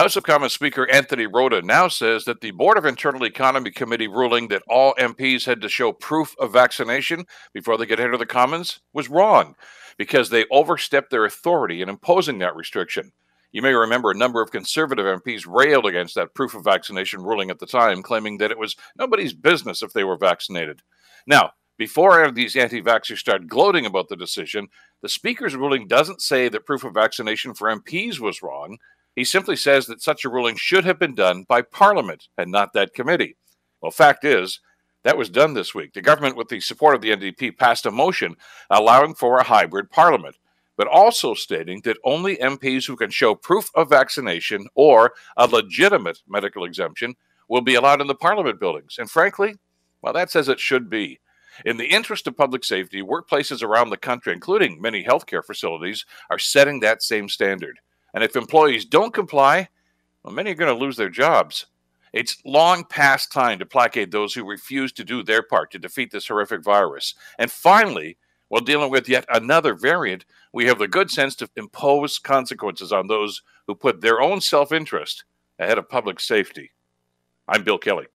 House of Commons Speaker Anthony Rota now says that the Board of Internal Economy Committee ruling that all MPs had to show proof of vaccination before they could enter the Commons was wrong because they overstepped their authority in imposing that restriction. You may remember a number of conservative MPs railed against that proof of vaccination ruling at the time, claiming that it was nobody's business if they were vaccinated. Now, before these anti vaxxers start gloating about the decision, the Speaker's ruling doesn't say that proof of vaccination for MPs was wrong. He simply says that such a ruling should have been done by Parliament and not that committee. Well, fact is, that was done this week. The government, with the support of the NDP, passed a motion allowing for a hybrid Parliament, but also stating that only MPs who can show proof of vaccination or a legitimate medical exemption will be allowed in the Parliament buildings. And frankly, well, that's as it should be. In the interest of public safety, workplaces around the country, including many healthcare facilities, are setting that same standard. And if employees don't comply, well, many are going to lose their jobs. It's long past time to placate those who refuse to do their part to defeat this horrific virus. And finally, while dealing with yet another variant, we have the good sense to impose consequences on those who put their own self interest ahead of public safety. I'm Bill Kelly.